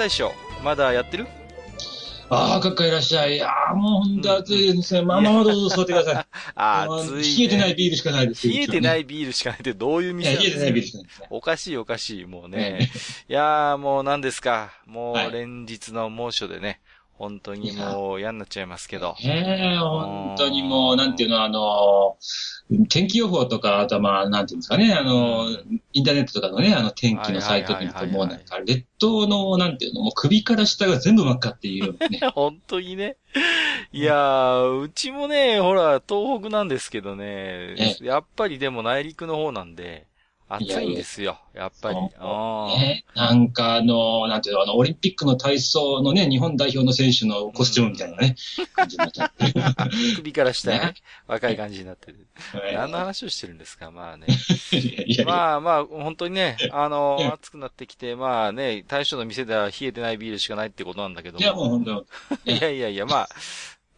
大将まだやってる？ああ、かっかいらっしゃい。いやーもう本当暑いですね。まあまあまあどうぞ座ってください。あもう暑い、ね。冷えてないビールしかないですよ。。冷えてないいビールしかないってどういう店なんですか？冷えてないビールしかないですね。おかしいおかしい、もうね。いやーもう何ですか？もはいう連日の猛暑でね、本当にもう嫌になっちゃいますけど。ええ本当にもう、なんていうの、あの、天気予報とか、あとはまあ、なんていうんですかね、あの、インターネットとかのね、あの天気のサイト見ると、もうなんか、列島の、なんていうの、もう首から下が全部真っ赤っていうようなね。本当にね。いやー、うちもね、ほら、東北なんですけどねえ、やっぱりでも内陸の方なんで、暑いんですよ、やっぱり。ね、なんかあの、なんていうの、あの、オリンピックの体操のね、日本代表の選手のコスチュームみたいなね、感じになっちゃってる。首から下ねね、若い感じになってる。はい。何の話をしてるんですか、まあね。いやいやいや。まあまあ、本当にね、あのええ、暑くなってきて、まあね、大将の店では冷えてないビールしかないってことなんだけど。いや、もう本当。いやいやいや、まあ、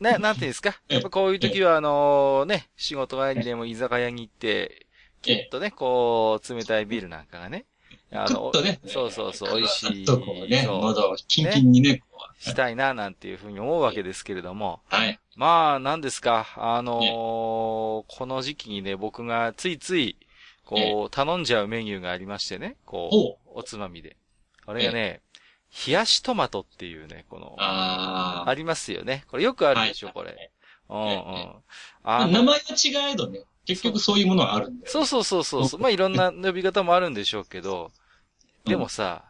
ね、なんていうんですか？ええ。やっぱこういう時は、あのね、仕事帰りでも居酒屋に行って、きっとね、こう、冷たいビールなんかがね、あちょっとね、そうそうそう、美味しい。とこうね、喉をキンキンにね、こうしたいな、なんていうふうに思うわけですけれども、はい。まあ、なんですか、あのーこの時期にね、僕がついつい、こう、頼んじゃうメニューがありましてね、こう、おおつまみで。あれがね、冷やしトマトっていうね、この、あありますよね。これよくあるでしょ、はいこれ。うんうんえ。あの名前は違えどね、結局そういうものはあるんだよ。そうそうそうそう。そう。まあ、いろんな呼び方もあるんでしょうけど、でもさ、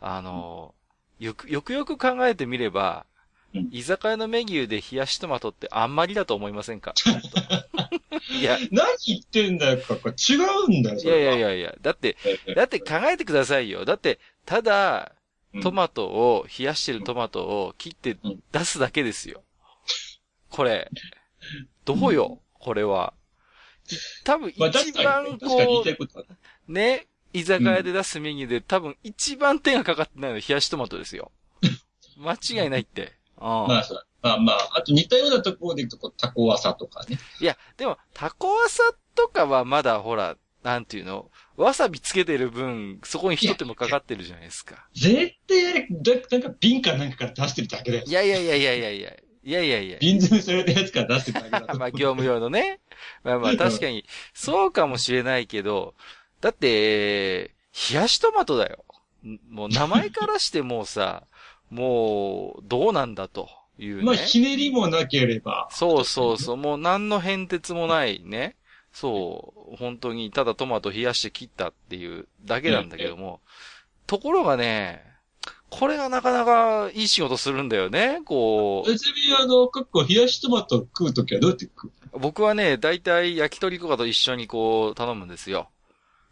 あの、よく、よくよく考えてみればうん、居酒屋のメニューで冷やしトマトってあんまりだと思いませんか？いや、い何言ってんだよ、これ違うんだよ、そやいやいやいや、だって、えだって考えてくださいよ。だって、ただ、うん。トマトを、冷やしてるトマトを切ってうん。出すだけですよ。これ。どうよ、これは。い多分一番こ、うね、居酒屋で出すメニューで多分一番手がかかってないのは冷やしトマトですよ。間違いないって。あ。まあまあ、あと似たようなところで言うと、タコワサとかね。いや、でも、タコワサとかはまだほら、なんていうの、わさびつけてる分、そこに一手もかかってるじゃないですか。絶対あれ、だなんか瓶かなんかから出してるだけだよい。やいやいやいやいやいや、いやいやいや。瓶詰めされたやつから出してるだけだと。まあ、業務用のね。まあまあ、確かに、そうかもしれないけど、だって、冷やしトマトだよ。んもう名前からしてもうさ、もう、どうなんだというね。まあ、ひねりもなければ。そうそうそう、もう何の変哲もないね。そう、本当にただトマト冷やして切ったっていうだけなんだけども、ところがね、これがなかなかいい仕事するんだよね、こう。ちなみに、あの、結構冷やしトマト食うときはどうやって食う？僕はね、だいたい焼き鳥とかと一緒にこう頼むんですよ。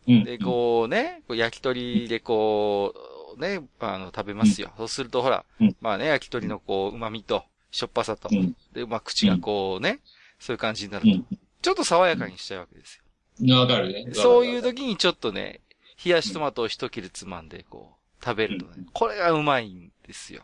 うんで、こうね、こう焼き鳥でこう、ね、あの、食べますよ。そうするとほら、うんまあね、焼き鳥のこう、旨味と、しょっぱさと、うん。で、まあ口がこうね、そういう感じになると、うん。ちょっと爽やかにしちゃうわけですよ。うん。わかるね。そういう時にちょっとね、冷やしトマトを一切れつまんで、こう、食べるとね、うんこれがうまいんですよ。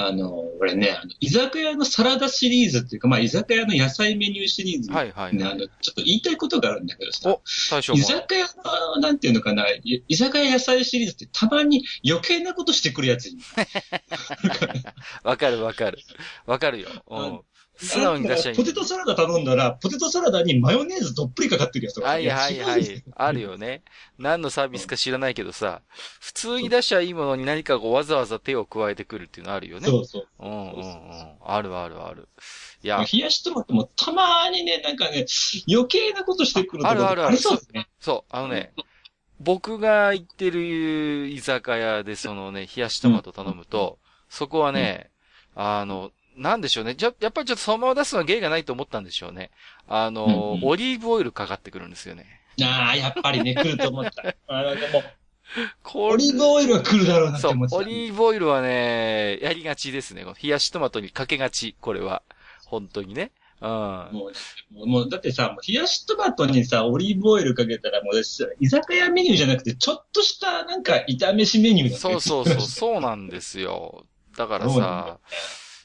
あの、俺ね、あの居酒屋のサラダシリーズっていうか、まあ、居酒屋の野菜メニューシリーズ。はいはい、ね、あはい。の、ちょっと言いたいことがあるんだけどさ居も。酒屋の、なんていうのかな、い居酒屋野菜シリーズってたまに余計なことしてくるやついる わかるわかる。わかるよ。うん。素直に出しちゃいい。ポテトサラダ頼んだら、ポテトサラダにマヨネーズどっぷりかかってるやつとか。はいはいはい。あるよね。何のサービスか知らないけどさ、普通に出しゃいいものに何かこうわざわざ手を加えてくるっていうのあるよね。そうそう。うんうんうん。あるあるある。いや、冷やしトマトもたまにね、なんかね、余計なことしてくるとこあるあるあるそうですね。そう、あのね、僕が行ってる居酒屋でそのね、冷やしトマト頼むと、そこはね、あの、なんでしょうね。じゃ、やっぱりちょっとそのまま出すのは芸がないと思ったんでしょうね。あの、うんうん、オリーブオイルかかってくるんですよね。ああ、やっぱりね、来ると思った。あの、でも、オリーブオイルは来るだろうなって思ってた。そう、オリーブオイルはね、やりがちですね。冷やしトマトにかけがち、これは。本当にね。うん。もう、もうだってさ、冷やしトマトにさ、オリーブオイルかけたらもう、居酒屋メニューじゃなくて、ちょっとしたなんか炒めしメニューだそうそうそう、そうなんですよ。だからさ、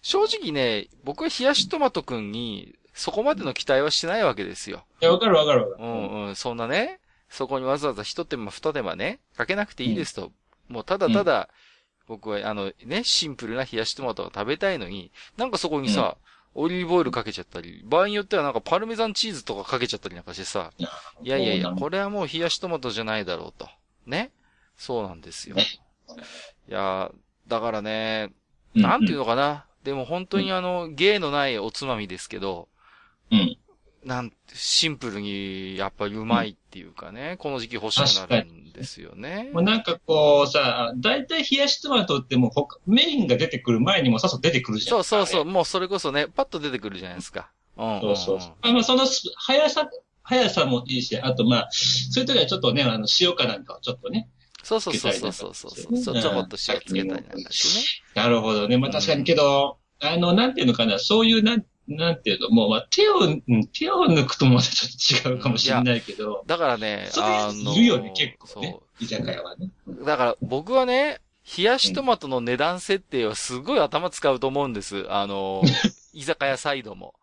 正直ね、僕は冷やしトマトくんに、そこまでの期待はしないわけですよ。いや、わかるわかるわかる。うんうん、そんなね、そこにわざわざ一手間二手間ね、かけなくていいですと。うん、もうただただ、僕はあのね、シンプルな冷やしトマトが食べたいのに、なんかそこにさ、うん、オリーブオイルかけちゃったり、場合によってはなんかパルメザンチーズとかかけちゃったりなんかしてさ、いやいやいや、これはもう冷やしトマトじゃないだろうと。ね？そうなんですよ。いや、だからね、なんていうのかな？でも本当にあの、芸のないおつまみですけど、うん。なんシンプルに、やっぱりうまいっていうかね、うん、この時期欲しくなるんですよね。もうなんかこうさ、だいたい冷やしトマトってもうメインが出てくる前にもさっさと出てくるじゃん。そうそうそう、もうそれこそね、パッと出てくるじゃないですか。うん、そうそうそう。あまあその、速さ、速さもいいし、あとまあ、そういう時はちょっとね、あの、塩かなんかをちょっとね、そうそうそうそうそうそうそう。ちょこっと塩つけたりなんかしてね。なるほどね。まあ確かにけど、あの、なんていうのかな、そういう、なん、なんていうの、もう、まあ、手を、手を抜くとまたちょっと違うかもしれないけど。だからね、あの、いるよね、結構ね。居酒屋はね。だから、僕はね、冷やしトマトの値段設定はすごい頭使うと思うんです。あの、居酒屋サイドも。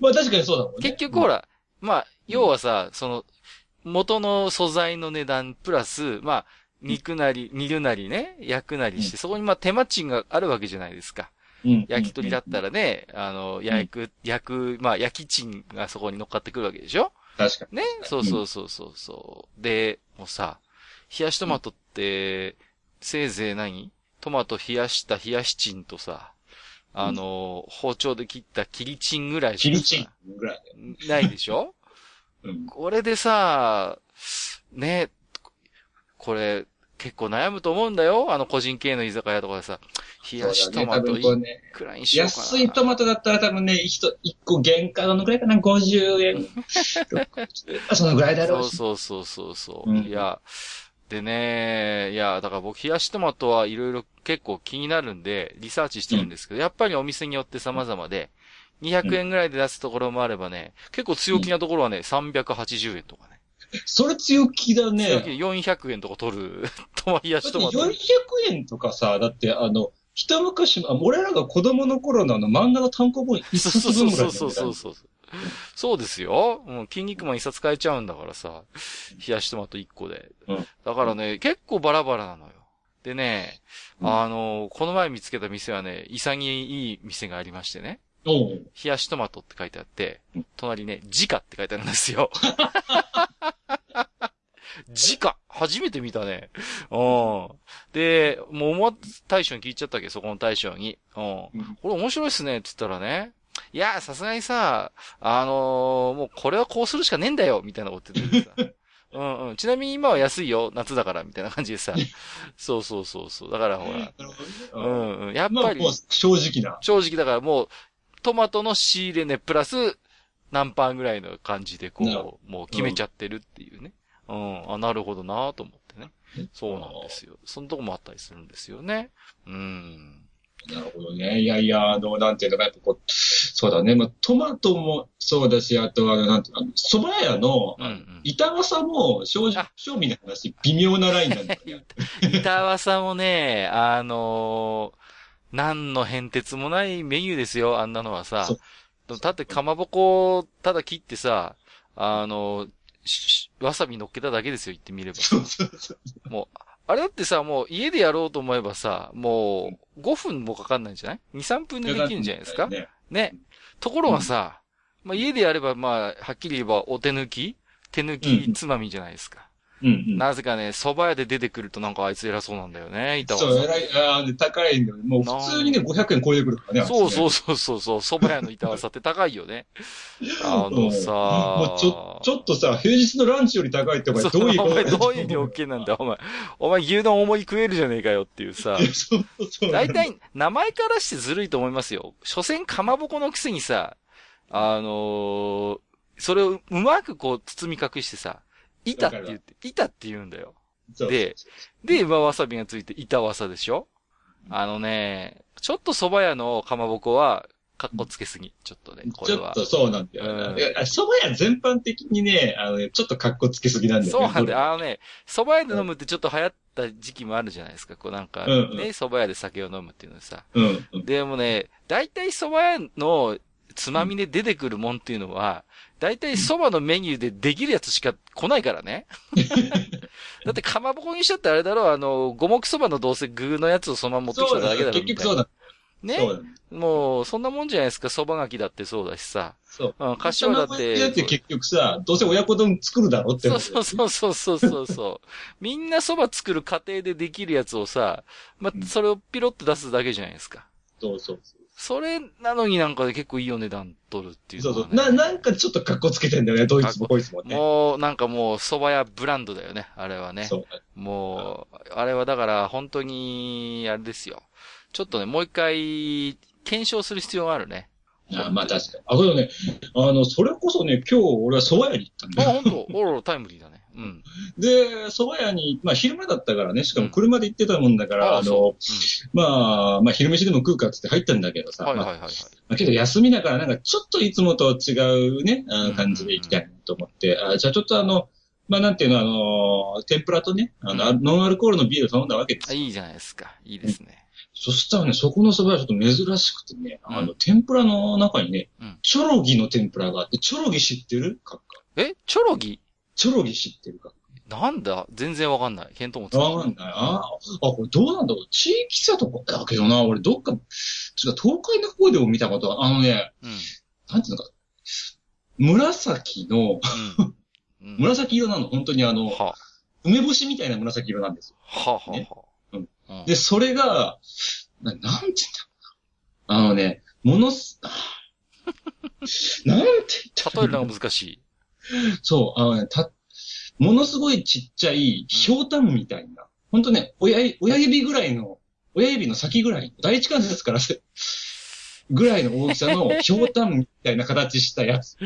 まあ確かにそうだもんね。結局ほら、まあ、要はさ、その、元の素材の値段プラス、まあ、肉なり、煮るなりね、焼くなりして、そこにまあ手間賃があるわけじゃないですか。焼き鳥だったらね、あの、焼く、焼く、まあ焼き賃がそこに乗っかってくるわけでしょ？確かに。ね？そうそうそうそうそう。で、もうさ、冷やしトマトって、せいぜい何？トマト冷やした冷やしチンとさ、あの、包丁で切った切りチンぐらいしか。切りチンぐらい。ないでしょ？これでさ、ね、これ、結構悩むと思うんだよ。あの個人系の居酒屋とかでさ、冷やしトマトいくらにしようかな、安いトマトだったら多分ね、一、一個原価どのぐらいかな ?50 円。そのぐらいだろうそうそうそうそう、うん、いや、でね、いや、だから僕冷やしトマトはいろいろ結構気になるんで、リサーチしてるんですけど、うん、やっぱりお店によって様々で、200円ぐらいで出すところもあればね、結構強気なところはね、380円とかね。それ強気だね。強気400円とか取る、トマ冷やしトマト。400円とかさ、だってあの、一昔、あ俺らが子供の頃のあの漫画の単行本一冊分ぐらいそうそうそうそう。そう ですよ。もう、筋肉マン一冊買えちゃうんだからさ。冷やしトマト一個で。うん、だからね、結構バラバラなのよ。でね、うん、あの、この前見つけた店はね、潔い店がありましてね。冷やしトマトって書いてあって、隣ね、自家って書いてあるんですよ。自家初めて見たね。うん。で、もう思わ大将に聞いちゃったっけそこの大将に。うん。これ面白いっすねって言ったらね、いや、さすがにさ、あのー、もうこれはこうするしかねえんだよみたいなこと言ってさ。うんうん。ちなみに今は安いよ、夏だから、みたいな感じでさ。そうそうそうそう。だからほら。うんうん。やっぱり。まあ、正直な。正直だからもう、トマトの仕入れ値プラス何パーぐらいの感じでこう、もう決めちゃってるっていうね。うん、あ、なるほどなと思ってね。そうなんですよ。そのとこもあったりするんですよね。うん。なるほどね。いやいや、あの、なんていうのか、やっぱこう、そうだね。まあ、トマトもそうだし、あとは、なんていうの、蕎麦屋の、板わさも、正直、正味な話、微妙なラインなんだよ。板わさもね、あのー何の変哲もないメニューですよ、あんなのはさ。だってかまぼこをただ切ってさ、あの、わさび乗っけただけですよ、言ってみれば。もう、あれだってさ、もう家でやろうと思えばさ、もう5分もかかんないんじゃない ?2、3分でできるんじゃないですか？ねね。ところがさ、まあ家でやればまあ、はっきり言えばお手抜き？手抜きつまみじゃないですか。うんうん。なぜかね、蕎麦屋で出てくるとなんかあいつ偉そうなんだよね、板そう、偉い、あーで高いんだよね。もう普通にね、500円超えてくるからね。そうそうう。そうそうそう、蕎麦屋の板わさって高いよね。あのさ、もうちょ、ちょっとさ、平日のランチより高いってお前 どういうお前ことどういう料金なんだよ、お前。お前牛丼重い食えるじゃねえかよっていうさ。そうそう。大体、名前からしてずるいと思いますよ。所詮かまぼこのくせにさ、あのーそれをうまくこう包み隠してさ、板って言って、板って言うんだよ。で、で、まあわさびがついて板わさでしょ？あのね、ちょっと蕎麦屋のかまぼこは、かっこつけすぎ。ちょっとね、これは。ちょっとそうなんだよな。うん蕎麦屋全般的にね、あのね、ちょっと格好つけすぎなんだよね。そうなんだよ。あのね、蕎麦屋で飲むってちょっと流行った時期もあるじゃないですか。こうなんか、ね、うんうん蕎麦屋で酒を飲むっていうのさ。うん。うん。でもね、大体蕎麦屋のつまみで出てくるもんっていうのは、大体蕎麦のメニューでできるやつしか来ないからね。だってかまぼこにしちゃってあれだろう、あの、五目蕎麦のどうせ具のやつをそのまま持ってき。ただけだろ。結局そうだ。ね？もう、そんなもんじゃないですか。蕎麦柿だってそうだしさ。そう。うん、柏だっだて。って結局さ、どうせ親子丼作るだろってそうそうそうそうそうそう。みんな蕎麦作る過程でできるやつをさ、まうん、それをピロって出すだけじゃないですか。そうそうそう。それなのになんか結構いいお値段取るっていうね。そうそう。な、なんかちょっと格好つけてんだよね、どいつもこいつもね。もう、なんかもう、蕎麦屋ブランドだよね、あれはね。そう。もう、あれはだから、本当に、あれですよ。ちょっとね、もう一回、検証する必要があるね。あまあ確かに。あ、けどね、あの、それこそね、今日俺は蕎麦屋に行ったんあ、だよ。本当？おろタイムリーだね。うん。で、蕎麦屋に、まあ昼間だったからね、しかも車で行ってたもんだから、あの、まあ、まあ昼飯でも食うかって入ったんだけどうさ、んはいはいはいはい。まあけど休みだからなんかちょっといつもと違うね、あ感じで行きたいなと思って、あじゃあちょっとあの、まあなんていうの、あの、天ぷらとね、あの、ノンアルコールのビール頼んだわけです。いいじゃないですか。いいですね。そしたらね、そこの蕎麦屋ちょっと珍しくてね、あうんの、天ぷらの中にねうん、チョロギの天ぷらがあって、チョロギ知ってる？かっか。え？チョロギ？チョロギ知ってるか？なんだ？全然わかんない。見当もつかわかんない。ああ、これどうなんだろう？地域差とかだけどな、俺どっか、違う、東海の方でも見たことああのね、うん。なんていうのか、紫の、うん。うん。紫色なの、本当にあの、は、梅干しみたいな紫色なんですよ。は、は、ねは。うんうん。で、それが、ななんて言うんだろうな。あのね、ものす、あ なんて言ったら例えるのが難しい。そう、あのね、た、ものすごいちっちゃい、ひょうたんみたいな。ほんとね、親指、親指ぐらいの、親指の先ぐらい、第一関節からせ、ぐらいの大きさのひょうたんみたいな形したやつ。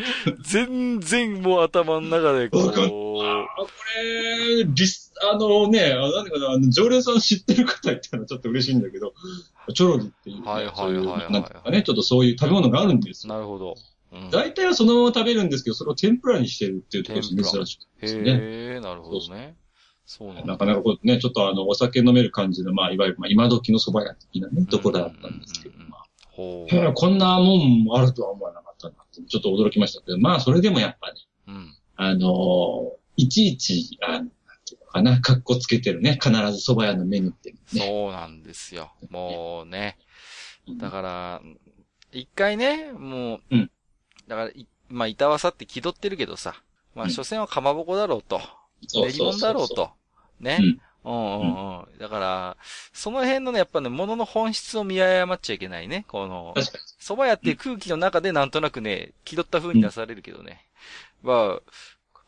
全然もう頭の中でこわかんう、あーこれ、リス、あのね、あなんかな、あの、常連さん知ってる方いたらちょっと嬉しいんだけど、チョロギっていうね、はいはいはいはいなんかね、ちょっとそういう食べ物があるんですよ。なるほど。うん大体はそのまま食べるんですけど、それを天ぷらにしてるっていうところが珍しくてですね。へえ、なるほどね。そうなんだ。なかなかこうね、ちょっとあの、お酒飲める感じの、まあ、いわゆる、まあ、今時の蕎麦屋的なね、ところだったんですけど、まあ、ほへえこんなもんもあるとは思わなかったなって、ちょっと驚きましたけど、まあ、それでもやっぱね、う。うん。あのーいちいち、あの、なんていうのかな、格好つけてるね、必ず蕎麦屋のメニューってね。そうなんですよ。もうね。うんだから、一回ね、もう、うんだからい、まあ、板わさって気取ってるけどさ、まあ、うん所詮はかまぼこだろうと。練り物だろうと。ね。うんうんうん。だから、その辺のね、やっぱね、物の本質を見誤っちゃいけないね。この。蕎麦屋って空気の中でなんとなくね、気取った風に出されるけどね。まあ、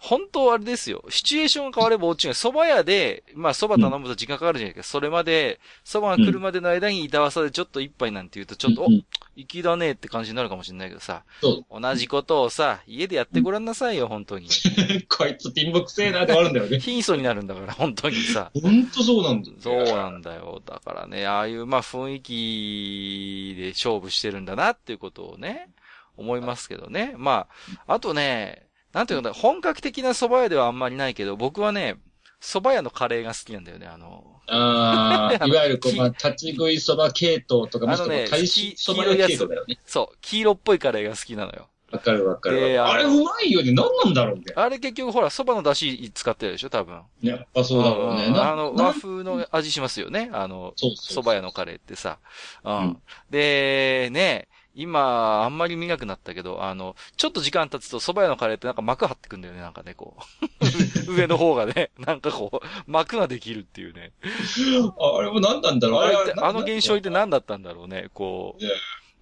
本当はあれですよ。シチュエーションが変われば大違い。蕎麦屋で、まあ蕎麦頼むと時間かかるじゃないか。それまで、蕎麦が来るまでの間に板わさでちょっと一杯なんて言うと、ちょっと、おうん、粋だねって感じになるかもしれないけどさ。同じことをさ、家でやってごらんなさいよ、本当に。こいつピンボクせえなってあるんだよね。貧相になるんだから、本当にさ。ほんとそうなんだよ、ね。そうなんだよ。だからね、ああいう、まあ、雰囲気で勝負してるんだなっていうことをね、思いますけどね。まあ、あとね、なんていうのかな、本格的な蕎麦屋ではあんまりないけど、僕はね、蕎麦屋のカレーが好きなんだよね、あの。ああ、いわゆるこう、きまあ、立ち食いそば系統とか、もしくはあのね大使そば屋系統だよね。そう、黄色っぽいカレーが好きなのよ。わかるわかるであれうまいよね。何なんだろうね。あれ結局ほら、蕎麦の出汁使ってるでしょ、多分。やっぱそうだろうね。あの、な和風の味しますよね、あの、蕎麦屋のカレーってさ。うん。うんで、ね、今、あんまり見なくなったけど、あの、ちょっと時間経つと蕎麦屋のカレーってなんか膜張ってくんだよね、なんかね、こう。上の方がね、なんかこう、膜ができるっていうね。あれも何なんだろう？あれってあの現象って何だったんだろうね、こねう。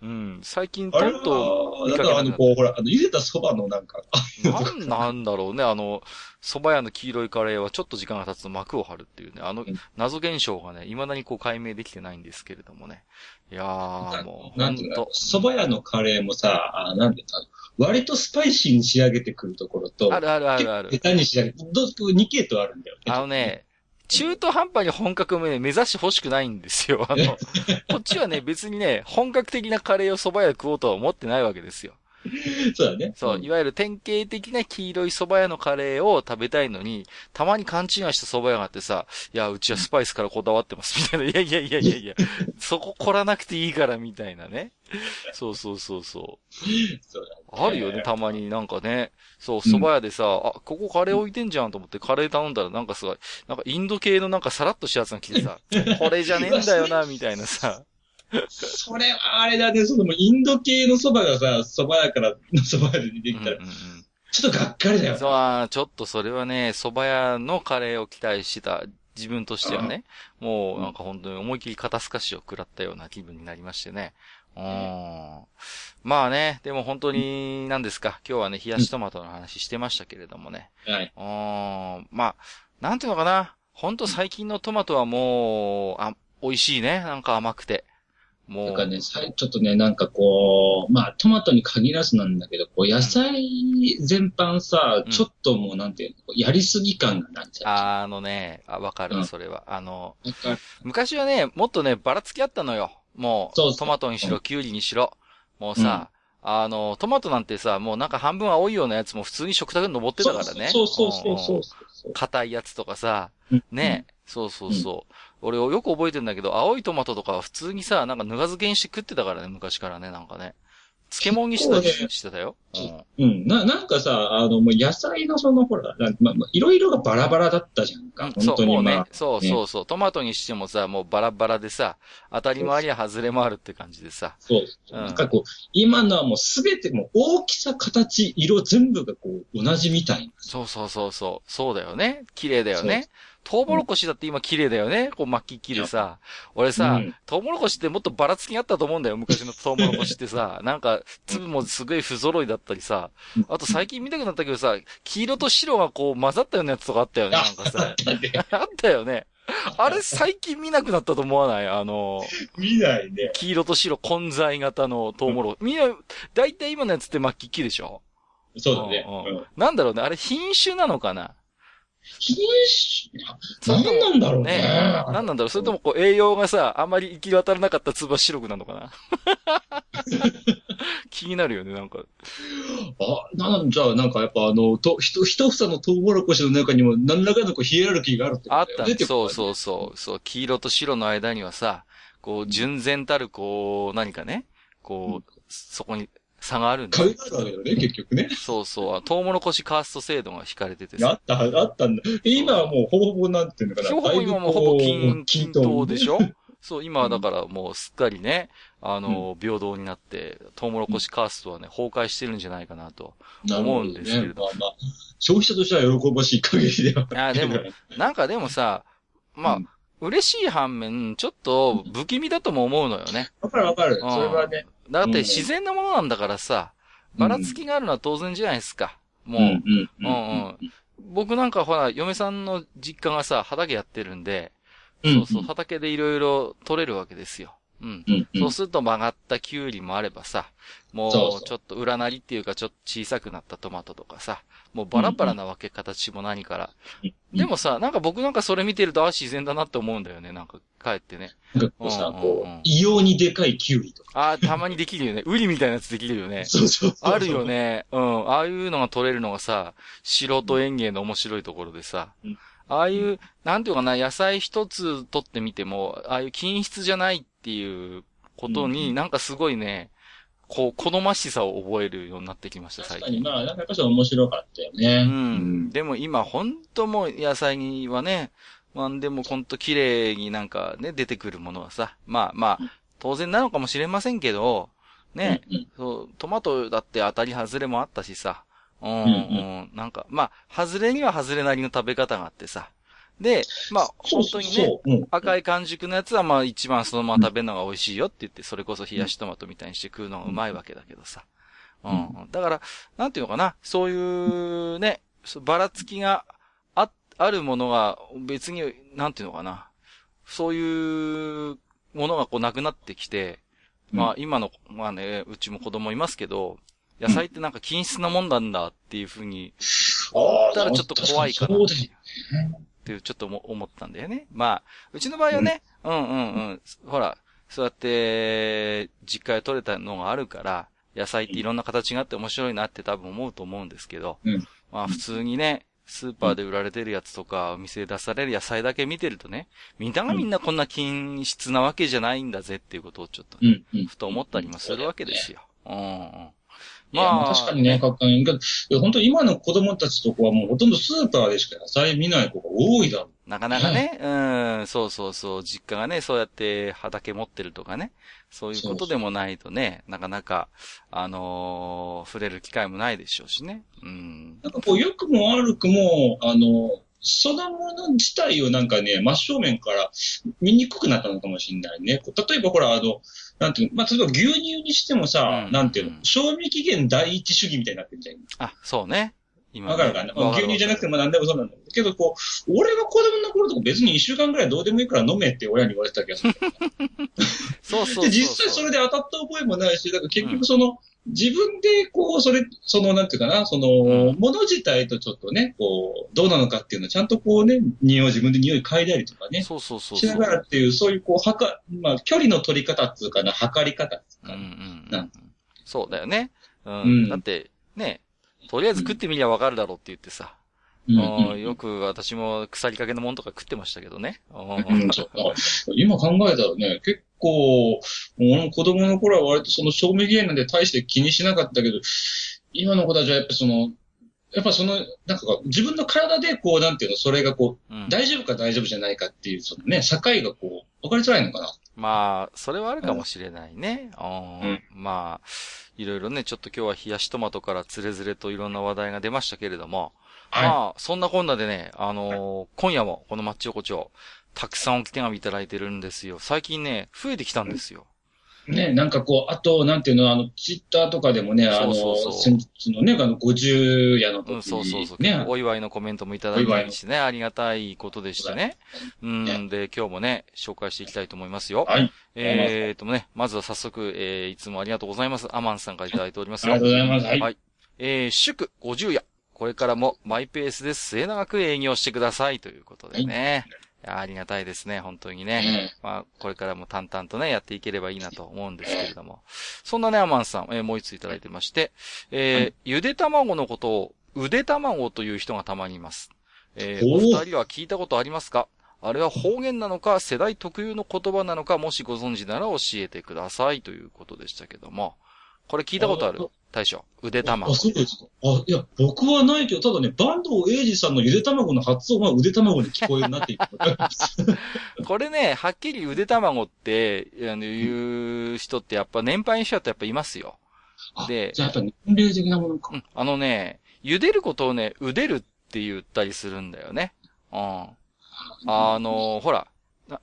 うん、最近、とんとは、なん見かけなくなあの、こう、ほら、あの、茹でた蕎麦のなんか、あなんなんだろうね、あの、蕎麦屋の黄色いカレーはちょっと時間が経つと膜を張るっていうね、あのうん謎現象がね、未だにこう解明できてないんですけれどもね。いやー、もう、なんと。蕎麦屋のカレーもさ、あなんていうの割とスパイシーに仕上げてくるところと、あるあるあるある。下手に仕上げて、ど2系統あるんだよね。あのね、中途半端に本格もね、目指して欲しくないんですよ。あの、こっちはね、別にね、本格的なカレーを蕎麦屋で食おうとは思ってないわけですよ。そうだね。そう、いわゆる典型的な黄色い蕎麦屋のカレーを食べたいのに、たまに勘違いした蕎麦屋があってさ、いや、うちはスパイスからこだわってます、みたいな。いやいやいやいやいや、そこ凝らなくていいから、みたいなね。そうそうそうそう。そうだねあるよね、たまになんかね。そう、蕎麦屋でさ、あ、ここカレー置いてんじゃんと思ってカレー頼んだらなんかすごい、なんかインド系のなんかさらっとしたやつが来てさ、これじゃねえんだよな、みたいなさ。それはあれだね、そのインド系の蕎麦がさ、蕎麦屋からの蕎麦屋でできたら、うんうんうんちょっとがっかりだよね。そう、ちょっとそれはね、蕎麦屋のカレーを期待してた自分としてはね、もうなんか本当に思い切り肩透かしを食らったような気分になりましてね。うん。まあね、でも本当に何ですか、今日はね、冷やしトマトの話してましたけれどもね。はい。うん。まあ、なんていうのかな。本当最近のトマトはもう、あ、美味しいね。なんか甘くて。もう。なんかね、ちょっとね、なんかこう、まあ、トマトに限らずなんだけど、こう、野菜全般さ、うんちょっともう、なんていうの、やりすぎ感がなんちゃあのね、あ、わかる、うんそれは。あの、昔はね、もっとね、ばらつきあったのよ。もう、そうそうトマトにしろ、キュウリにしろ。もうさ、あの、トマトなんてさ、もうなんか半分青いようなやつも普通に食卓に登ってたからね。そうそうそうそううんうんそう。硬いやつとかさ、うんね、そうそうそう。俺よく覚えてんだけど、青いトマトとかは普通にさ、なんかぬが漬けにして食ってたからね、昔からね、なんかね。漬物にしたしてたよ。うんうん。な、なんかさ、あの、もう野菜のその、ほら、まあ、まあいろいろがバラバラだったじゃんか。うん本当に、そう、もうまあ。、ねそうそうそう。トマトにしてもさ、もうバラバラでさ、当たり前や外れもあるって感じでさ。そう。うんなんかこう、今のはもうすべてもう大きさ、形、色全部がこう、同じみたいな。そうそうそうそう。そうだよね。綺麗だよね。トウモロコシだって今綺麗だよね。こう巻き切るさ。俺さ、うんトウモロコシってもっとばらつきがあったと思うんだよ。昔のトウモロコシってさ。なんか、粒もすごい不揃いだったりさ。あと最近見たくなったけどさ、黄色と白がこう混ざったようなやつとかあったよね。なんかさ。あったよね。あれ最近見なくなったと思わない？あの、見ないね。黄色と白混在型のトウモロコシ。みんな、だいたい今のやつって巻き切でしょ？そうだね。うんなんだろうね。あれ品種なのかな？品種、何なんだろうね。何なんだろうそれともこう栄養がさ、あんまり行き渡らなかった粒は白くなるのかな？気になるよね、なんか。あ、なんじゃあ、なんかやっぱあの、と、ひと、一房のトウモロコシの中にも何らかのこうヒエラルキーがあるってことあっただよね。そうそうそう。そう、黄色と白の間にはさ、こう、純然たる、こう、何かね、こう、そこに差があるんだ買いがあるわけだよね、結局ね。そうそう。トウモロコシカースト制度が引かれててさ。あった、あったんだ。今はもうほぼほぼなんていうのかな。ほぼ今もうほぼ均、均等でしょ？ょ そう、今はだからもうすっかりね、あの、平等になって、トウモロコシカーストはね、崩壊してるんじゃないかなと。思うんですけれどまあまあ、消費者としては喜ばしい限りでは。あでも、なんかでもさ、まあ、うん嬉しい反面、ちょっと不気味だとも思うのよね。わかるわかる。うんそれはね。だって自然なものなんだからさ、ばらつきがあるのは当然じゃないですか。もう、うんうん僕なんかほら、嫁さんの実家がさ、畑やってるんで、うんそうそう、畑でいろいろ取れるわけですよ。うん。うんうんそうすると曲がったキュウリもあればさ、もそうちょっと裏なりっていうかちょっと小さくなったトマトとかさ、もうバラバラなわけ、形も何から。でもさ、なんか僕なんかそれ見てると、あ、自然だなって思うんだよね、なんか帰ってね。なんかこうさ、うんうんうんこう、異様にでかいキュウリとか。あたまにできるよね。ウリみたいなやつできるよね。そうそうそう。あるよ。ね。うん。ああいうのが取れるのがさ、素人園芸の面白いところでさうん、ああいう、なんていうかな、野菜一つ取ってみても、ああいう均質じゃないっていうことうんに、なんかすごいね、こう、好ましさを覚えるようになってきました、最近。確かに、まあ、なんかやっぱり面白かったよね。うん。でも今、ほんともう野菜にはね、まあでもほんと綺麗になんかね、出てくるものはさ、まあまあ、当然なのかもしれませんけど、ね、うんうんそう、トマトだって当たり外れもあったしさ。うん、うん、うんなんか、まあ、外れには外れなりの食べ方があってさ。で、まあ、本当にね、そうそううん赤い完熟のやつはまあ一番そのまま食べるのが美味しいよって言って、それこそ冷やしトマトみたいにして食うのがうまいわけだけどさ。うん。だから、なんていうのかな、そういうね、ばらつきがあ、あるものが別に、なんていうのかな、そういうものがこうなくなってきて、まあ今の、まあね、うちも子供いますけど、野菜ってなんか均質なもんなんだっていうふうに思ったらちょっと怖いかなっていう。ちょっと思思ったんだよね。まあ、うちの場合はね、うん、うんうんほら、そうやって、実家で採れたのがあるから、野菜っていろんな形があって面白いなって多分思うと思うんですけど、うんまあ普通にね、スーパーで売られてるやつとか、お店で出される野菜だけ見てるとね、みんながみんなこんな均質なわけじゃないんだぜっていうことをちょっとね。ふと思ったりもするわけですよ。うんうん。まあ確かにね、かっこいど、本当今の子供たちとかはもうほとんどスーパーでしか野菜見ない子が多いだろう。なかなかね、うん、そうそうそう、実家がね、そうやって畑持ってるとかね、そういうことでもないとね、なかなか、あのー触れる機会もないでしょうしね。うん。なんかこう、良くも悪くも、あの、そのもの自体をなんかね、真正面から見にくくなったのかもしれないね。例えばほら、あの、なんていうの、まあ、例えば牛乳にしてもさ、うんなんていうの、賞味期限第一主義みたいになってるじゃん。あ、そうね。今、わかるかな、牛乳じゃなくても何でもそうなんだけど、こう、俺が子供の頃とか別に一週間ぐらいどうでもいいから飲めって親に言われてた気がする。そうそうそうそう。で、実際それで当たった覚えもないし、だから結局その、自分でこう、それ、その、なんていうかな、その、うんもの自体とちょっとね、こう、どうなのかっていうのをちゃんとこうね、匂い、自分で匂い嗅いだりとかね、そうそうそうしながらっていう、そういうこう、はか、まあ、距離の取り方っていうかな、測り方っていうかうんうん。そうだよね。うん。うんだって、ね、とりあえず食ってみりゃわかるだろうって言ってさ。うんうんよく私も腐りかけのもんとか食ってましたけどね。今考えたらね、結構、子供の頃は割とその賞味期限なんで大して気にしなかったけど、今の子たちはやっぱその、やっぱその、なんか自分の体でこう、なんていうの、それがこう、うん大丈夫か大丈夫じゃないかっていう、そのね、境がこう、分かりづらいのかな。まあ、それはあるかもしれないね。うんまあ、いろいろね、ちょっと今日は冷やしトマトからつれづれといろんな話題が出ましたけれども、はまあ、そんなこんなでね、あのー今夜もこのマッチ横丁、たくさんお手紙いただいてるんですよ。最近ね、増えてきたんですよ。い。ね、なんかこう、あと、なんていうの、あの、ツイッターとかでもね、あの、先日のね、あの、50夜の時に、うん、そうそうそう。ね、お祝いのコメントもいただいたりしてね、ありがたいことでしてね。うん、で、今日もね、紹介していきたいと思いますよ。はい。えーとね、まずは早速、えー、いつもありがとうございます。アマンさんからいただいておりますよありが。とうございます。はい。はい。えー、祝50夜。これからもマイペースで末永く営業してくださいということでね。いやありがたいですね、本当にね。まあ、これからも淡々とね、やっていければいいなと思うんですけれども。そんなね、アマンさん、えーもう一ついただいてまして、えーゆで卵のことを、うで卵という人がたまにいます。えーお二人は聞いたことありますか？あれは方言なのか、世代特有の言葉なのか、もしご存知なら教えてくださいということでしたけども。これ聞いたことある？あ大将。うで卵あ、。そうですか。あ、いや、僕はないけど、ただね、坂東英二さんのゆで卵の発音はうで卵に聞こえるなっていう。これね、はっきりゆで卵って、あの、言う人ってやっぱ年配の人だとやっぱいますよ。でじゃあやっぱ年齢的なものか。うん。あのね、茹でることをね、うでるって言ったりするんだよね。うん。あの、ほら、な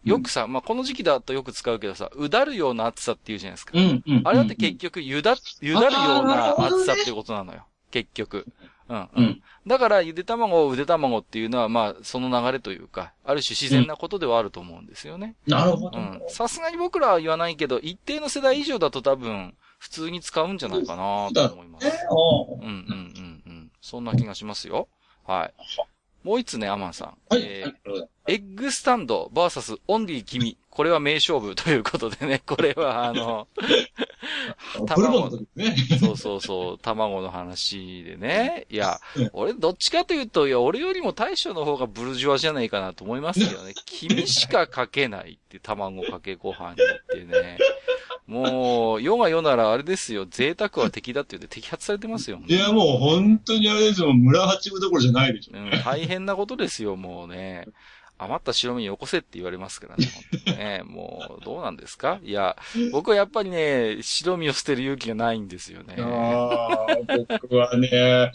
よくさ、まあ、この時期だとよく使うけどさ、うだるような暑さって言うじゃないですか。うん、うん。あれだって結局、ゆだ、ゆだるような暑さっていうことなのよ。結局。うん、ううんん。だから、ゆで卵をうで卵っていうのは、まあ、その流れというか、ある種自然なことではあると思うんですよね。なるほど。うん。さすがに僕らは言わないけど、一定の世代以上だと多分、普通に使うんじゃないかなと思いますうんうんうんうん。そんな気がしますよ。はい。もう一つね、アマンさん。はい。えーはいエッグスタンドバーサスオンリー君。これは名勝負ということでね、これはあの、ブルボンの時ですね。そうそうそう、卵の話でね。いやうん、俺どっちかというと、いや、俺よりも大将の方がブルジョワじゃないかなと思いますよね。君しかかけないって、卵かけご飯にってね。もう、世が世ならあれですよ、贅沢は敵だって言って摘発されてますよ。いや、もう本当にあれですよ、村八分どころじゃないでしょ。うん、大変なことですよ、もうね。余った白身よこせって言われますからね、ね。もう、どうなんですか？いや、僕はやっぱりね、白身を捨てる勇気がないんですよね。ああ、僕はね、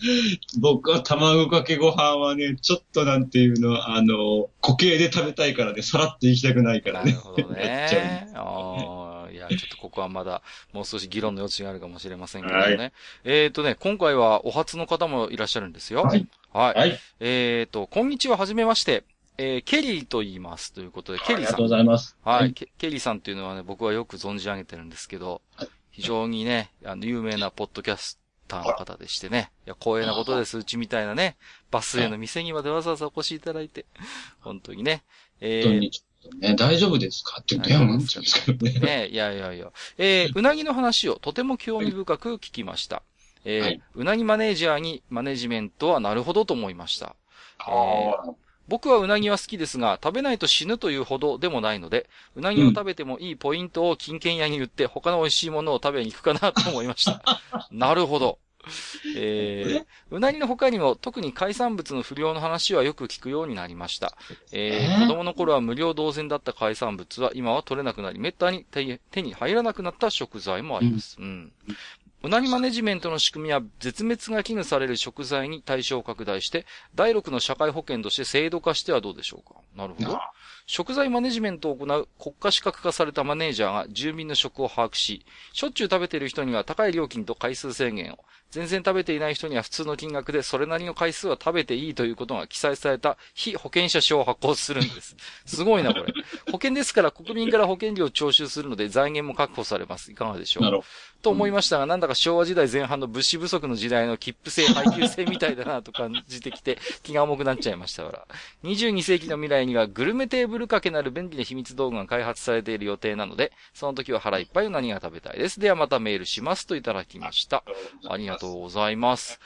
僕は卵かけご飯はね、ちょっとなんていうの、あの、固形で食べたいからね、さらっと行きたくないからね。なるほどね。ああ、いや、ちょっとここはまだ、もう少し議論の余地があるかもしれませんけどね。はい、えっ、ー、とね、今回はお初の方もいらっしゃるんですよ。はい。はい。はい、えっ、ー、と、こんにちは、はじめまして。えー、ケリーと言いますということで、ケリーさん。ありがとうございます。はい、はい、ケ。ケリーさんっていうのはね、僕はよく存じ上げてるんですけど、はい、非常にね、あの、有名なポッドキャスターの方でしてね、いや、光栄なことです。うちみたいなね、バスへの店にまでわざわざお越しいただいて、本当にね。えー、ね、大丈夫ですかって電話もんちゃうんですけどね。ね、いやいやいや。えー、うなぎの話をとても興味深く聞きました。えー、はい、うなぎマネージャーにマネジメントはなるほどと思いました。えー、僕はうなぎは好きですが、食べないと死ぬというほどでもないので、うなぎを食べてもいいポイントを金券屋に売って、他の美味しいものを食べに行くかなと思いました。なるほど。えー、うなぎの他にも特に海産物の不良の話はよく聞くようになりました。えー、子供の頃は無料同然だった海産物は今は取れなくなり、めったに手に入らなくなった食材もあります。うん。うなぎマネジメントの仕組みは絶滅が危惧される食材に対象を拡大して、第6の社会保険として制度化してはどうでしょうか。なるほど。食材マネジメントを行う国家資格化されたマネージャーが住民の食を把握し、しょっちゅう食べている人には高い料金と回数制限を、全然食べていない人には普通の金額でそれなりの回数は食べていいということが記載された非保険者証を発行するんです。すごいな、これ。保険ですから国民から保険料を徴収するので財源も確保されます。いかがでしょう？なるほど。と思いましたが、なんだか昭和時代前半の物資不足の時代の切符制、配給制みたいだなと感じてきて、気が重くなっちゃいましたから。22世紀の未来にはグルメテーブルかけなる便利な秘密道具が開発されている予定なので、その時は腹いっぱい何が食べたいです。ではまたメールしますといただきました。ありがとうございます。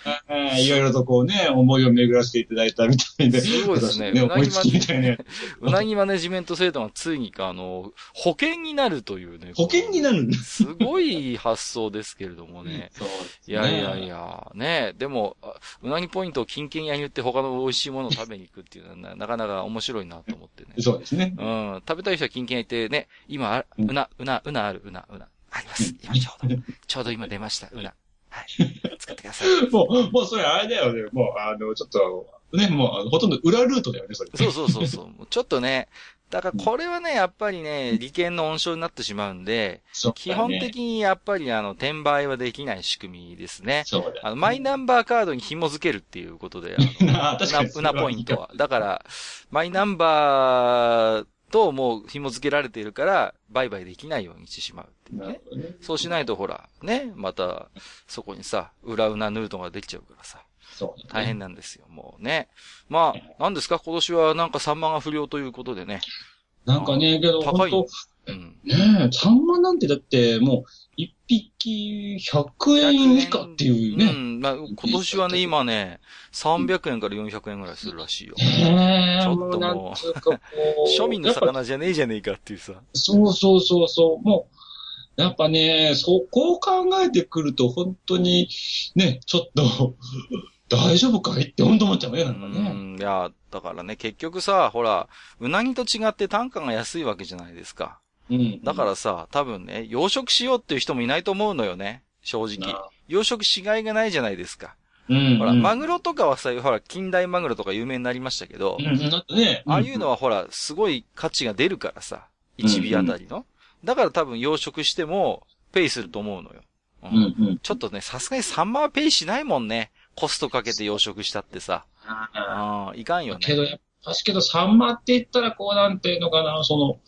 いろいろとこうね、思いを巡らせていただいたみたいで。すごいですね。ねうなぎマネ、うなぎマネジメント制度がついにか、あの、保険になるというね。保険になる。すごい発想ですけれどもね。そう、ね、いやいやいや、ねでも、うなぎポイントを金券屋に言って他の美味しいものを食べに行くっていうのはなかなか面白いなと思ってね。そうですね。うん。食べたい人は金券屋行ってね、今、うな、うな、うなある、うな、うな。あります。今ちょうど、ちょうど今出ました、うな。はい。使ってください。もう、もうそれあれだよね。もう、あの、ちょっと、ね、もう、ほとんど裏ルートだよね、それ。そうそうそうそう。ちょっとね、だからこれはね、やっぱりね、利権の温床になってしまうんで、ね、基本的にやっぱりあの、転売はできない仕組みですね。そうだ、ね、あの、マイナンバーカードに紐付けるっていうことで、あの、あうなポイントは。だから、マイナンバーともう紐付けられているから、売買できないようにしてしまうっていうね。ねそうしないとほら、ね、また、そこにさ、裏うなヌートができちゃうからさ。そう、ね、大変なんですよ、もうね。まあ、なんですか、今年はなんかサンマが不良ということでね。なんかね、けど、高い。うん、ねえ、サンマなんてだって、もう、一匹100円以下っていうね。うん、まあ、今年はね、今ね、300円から400円ぐらいするらしいよ。へちょっともう、庶民の魚じゃねえじゃねえかっていうさ。そうそうそうそう。もう、やっぱね、そこを考えてくると、本当に、ね、ちょっと大丈夫かいって本当思っちゃうね、なんかね。うん、いや、だからね、結局さ、ほら、うなぎと違って単価が安いわけじゃないですか。うん。だからさ、多分ね、養殖しようっていう人もいないと思うのよね、正直。養殖しがいがないじゃないですか。うん、ほら、マグロとかはさ、ほら、近代マグロとか有名になりましたけど、うん、ね、ああいうのはほら、すごい価値が出るからさ、1尾あたりの。だから多分養殖しても、ペイすると思うのよ。うん。うん、ちょっとね、さすがにサンマはペイしないもんね。コストかけて養殖したってさ。ああ、いかんよね。けど、やっぱしけど、サンマって言ったら、こう、なんていうのかな、その、まあ、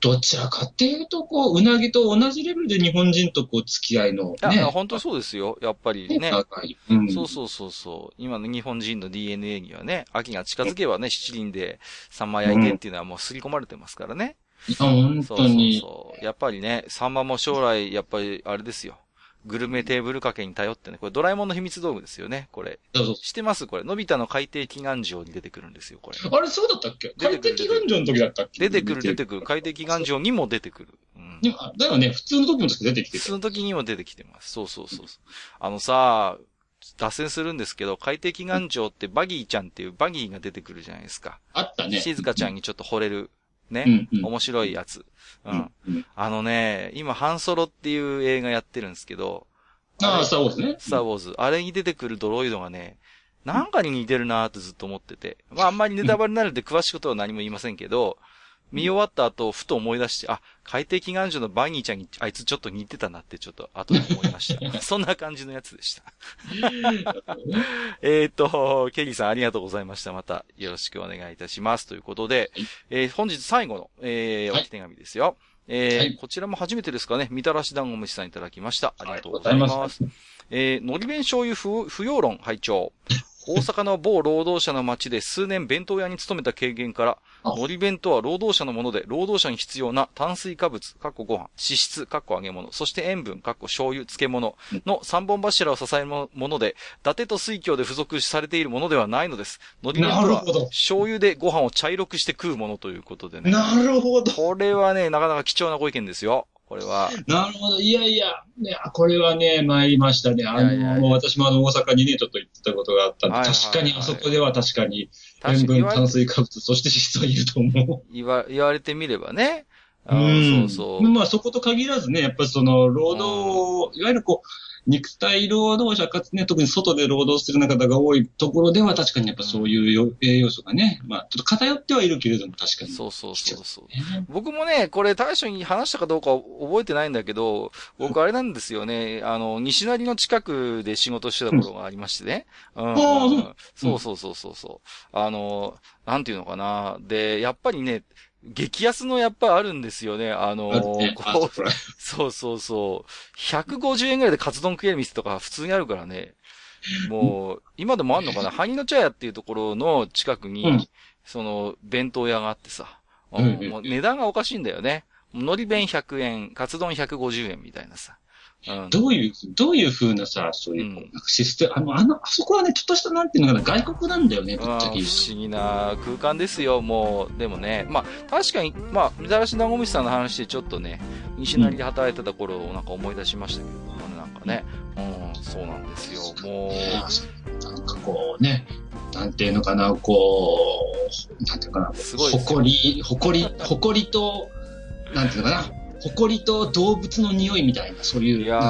どちらかっていうと、こう、うなぎと同じレベルで日本人とこう、付き合いの、ね。いや、本当そうですよ。やっぱりね。うん、そうそうそうそう。今の日本人の DNA にはね、秋が近づけばね、七輪でサンマ焼いてっていうのはもう刷り込まれてますからね。いや、本当に。そうそうそう。やっぱりね、サンマも将来、やっぱり、あれですよ。グルメテーブル掛けに頼ってね、これドラえもんの秘密道具ですよね、これ。そうそう。知ってます？これ。のび太の海底祈願城に出てくるんですよ、これ。あれ、そうだったっけ？海底祈願城の時だったっけ？出てくる、出てくる。海底祈願城にも出てくる。うん。だよね、普通の時も出てきて普通の時にも出てきてます。そうそうそうあのさ、脱線するんですけど、海底祈願城ってバギーちゃんっていうバギーが出てくるじゃないですか。あったね。静香ちゃんにちょっと惚れる、ね、うんうん面白いやつ。う。うんんうんあのね、今、ハンソロっていう映画やってるんですけど、ああ、スターウォーズね。スターウォーズ。あれに出てくるドロイドがね、なんかに似てるなーってずっと思ってて。まあ、あんまりネタバレになるんで詳しいことは何も言いませんけど、見終わった後、ふと思い出して、あ、海底祈願所のバニーちゃんに、あいつちょっと似てたなってちょっと後で思いました。そんな感じのやつでした。えっと、ケリーさんありがとうございました。またよろしくお願いいたします。ということで、はいえー本日最後の、えー、はいお手紙ですよ。えーはいこちらも初めてですかね、みたらし団子虫さんいただきました。ありがとうごあざいます。りがとうございえー、のり弁醤油不不要論拝聴大阪の某労働者の町で数年弁当屋に勤めた経験から、あのり弁とは労働者のもので、労働者に必要な炭水化物、かっこご飯、脂質、かっこ揚げ物、そして塩分、かっこ醤油、漬物の三本柱を支えるもので、伊達と水郷で付属されているものではないのです。のり弁とは醤油でご飯を茶色くして食うものということでね。なるほど。これはね、なかなか貴重なご意見ですよ。これは。なるほど。いやいや、ね、これはね、参りましたね。あの、いやいや私もあの、大阪にね、ちょっと行ってたことがあったんで、はいはいはい確かにあそこでは確かに、塩分、炭水化物、そして脂質はいると思言わ言われてみればね。う。あーそうそう。まあ、そこと限らずね、やっぱりその、労働、いわゆるこう、肉体労働者かつね、特に外で労働するような方が多いところでは確かにやっぱそういうよ栄養素がね、まあ、ちょっと偏ってはいるけれども確かに。そうそうそうそう。ね僕もね、これ大将に話したかどうか覚えてないんだけど、僕あれなんですよね、あの、西成の近くで仕事してた頃がありましてね。うんうんそうそうそうそうそう。あの、なんていうのかな。で、やっぱりね、激安のやっぱあるんですよね。あのあるねあこう そうそうそう。150円ぐらいでカツ丼食える店とか普通にあるからね。もう、今でもあんのかな？ハニの茶屋っていうところの近くに、うんその、弁当屋があってさ。うんうんもう値段がおかしいんだよね。海苔弁100円、カツ丼150円みたいなさ。うん。どういう、どういう風なさ、そういう、なんかシステム、あの、あの、あそこはね、ちょっとした、なんていうのかな、外国なんだよね、ぶっちゃけ不思議な空間ですよ、もう。でもね、まあ、確かに、まあ、みたらし団子虫さんの話でちょっとね、西成で働いてた頃をなんか思い出しましたけど、なんかね、うん、そうなんですよ。もねなんかこうね、なんていうのかな、こう、なんていうのかな、すごい誇り、誇り、誇りと、なんていうのかな、誇りと動物の匂いみたいな、そういう。う、いや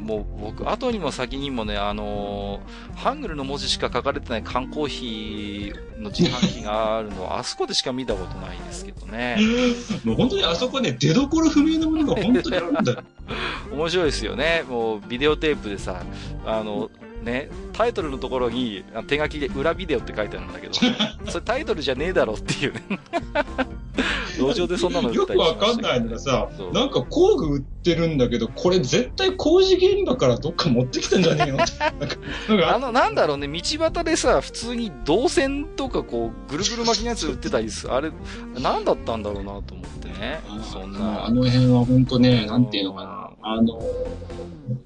もう僕、後にも先にもね、あのーハングルの文字しか書かれてない缶コーヒーの自販機があるのは、あそこでしか見たことないですけどね。もう本当にあそこね、出所不明のものが本当にあるんだよ。面白いですよね。もう、ビデオテープでさ、あの、ね、タイトルのところにあ手書きで裏ビデオって書いてあるんだけど、それタイトルじゃねえだろっていうね。路上でそんなの売よくわかんないのがさなんか工具売ってるんだけど、これ絶対工事現場からどっか持ってきたんじゃねえのってなんかなんかあの、なんだろうね、道端でさ、普通に銅線とかこう、ぐるぐる巻きのやつ売ってたりする。あれ、なんだったんだろうなと思ってね。そんな。あの辺は本当ね、なんていうのかな。あの、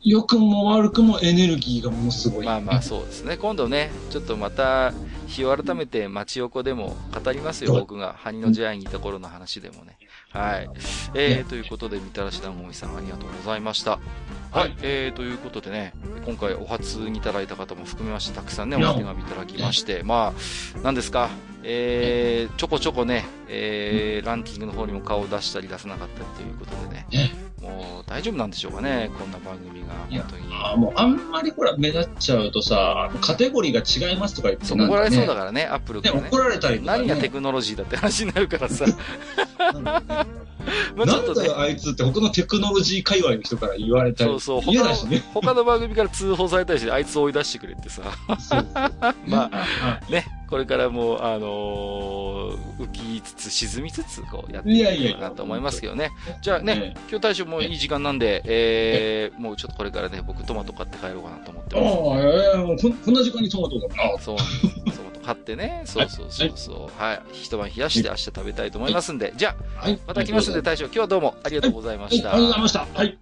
良くも悪くもエネルギーがものすごい。まあまあそうですね。今度ね、ちょっとまた、日を改めて町横でも語りますよ、はい僕が。ハニのジャイにいた頃の話でもね。はい。えー、ということで、みたらし団子みさんありがとうございました。ははいい。えー、ということでね、今回お初にいただいた方も含めまして、たくさんね、お手紙いただきまして、まあ、なんですか、えー、ちょこちょこね、えー、ランキングの方にも顔を出したり出さなかったりということでね、ねもう大丈夫なんでしょうかね、こんな番組が、本当に。あもうあんまりほら目立っちゃうとさ、カテゴリーが違いますとか言ってそうなん怒られそうだねからね、アップルね、からね。怒られたりとか、ね。何がテクノロジーだって話になるからさ。まあちなんょっとねだよ、あいつって他のテクノロジー界隈の人から言われたり。そうそう、他の嫌だしね。、他の番組から通報されたりして、あいつ追い出してくれってさ。そうまあ、ね、これからも、あのー浮きつつ、沈みつつ、こう、やっていけたらなと思いますけどね。じゃあね、ね今日大将もういい時間なんで、えー、もうちょっとこれからね、僕トマト買って帰ろうかなと思ってあます。あ、いやいやもうこんな時間にトマトだな。そうなんです。トマト買ってね、そうそうそうそう。はい。一晩冷やして明日食べたいと思いますんで、じゃあ、はい。また来ますんで、大将、今日はどうもありがとうございまはい、した。ありがとうございました。はい。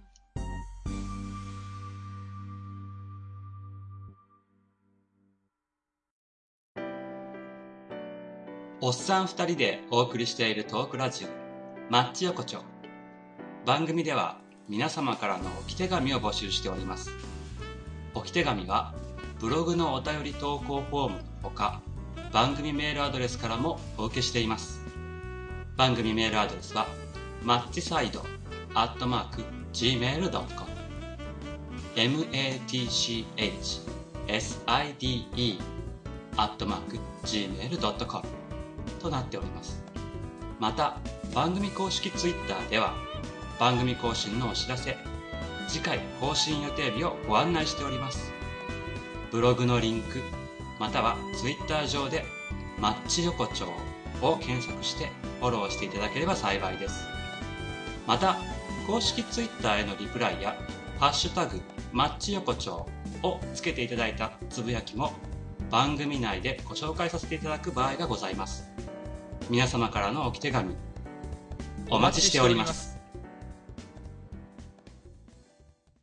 おっさん二人でお送りしているトークラジオ、マッチ横丁。番組では皆様からの置き手紙を募集しております。置き手紙は、ブログのお便り投稿フォームのほか、番組メールアドレスからもお受けしています。番組メールアドレスは、マッチサイドアットマーク gmail.com matchside アットマーク gmail.com となっております。また、番組公式ツイッターでは、番組更新のお知らせ、次回更新予定日をご案内しております。ブログのリンク、またはツイッター上で、マッチ横丁を検索してフォローしていただければ幸いです。また、公式ツイッターへのリプライや、ハッシュタグ、マッチ横丁をつけていただいたつぶやきも、番組内でご紹介させていただく場合がございます。皆様からのおき手紙、お待ちしております。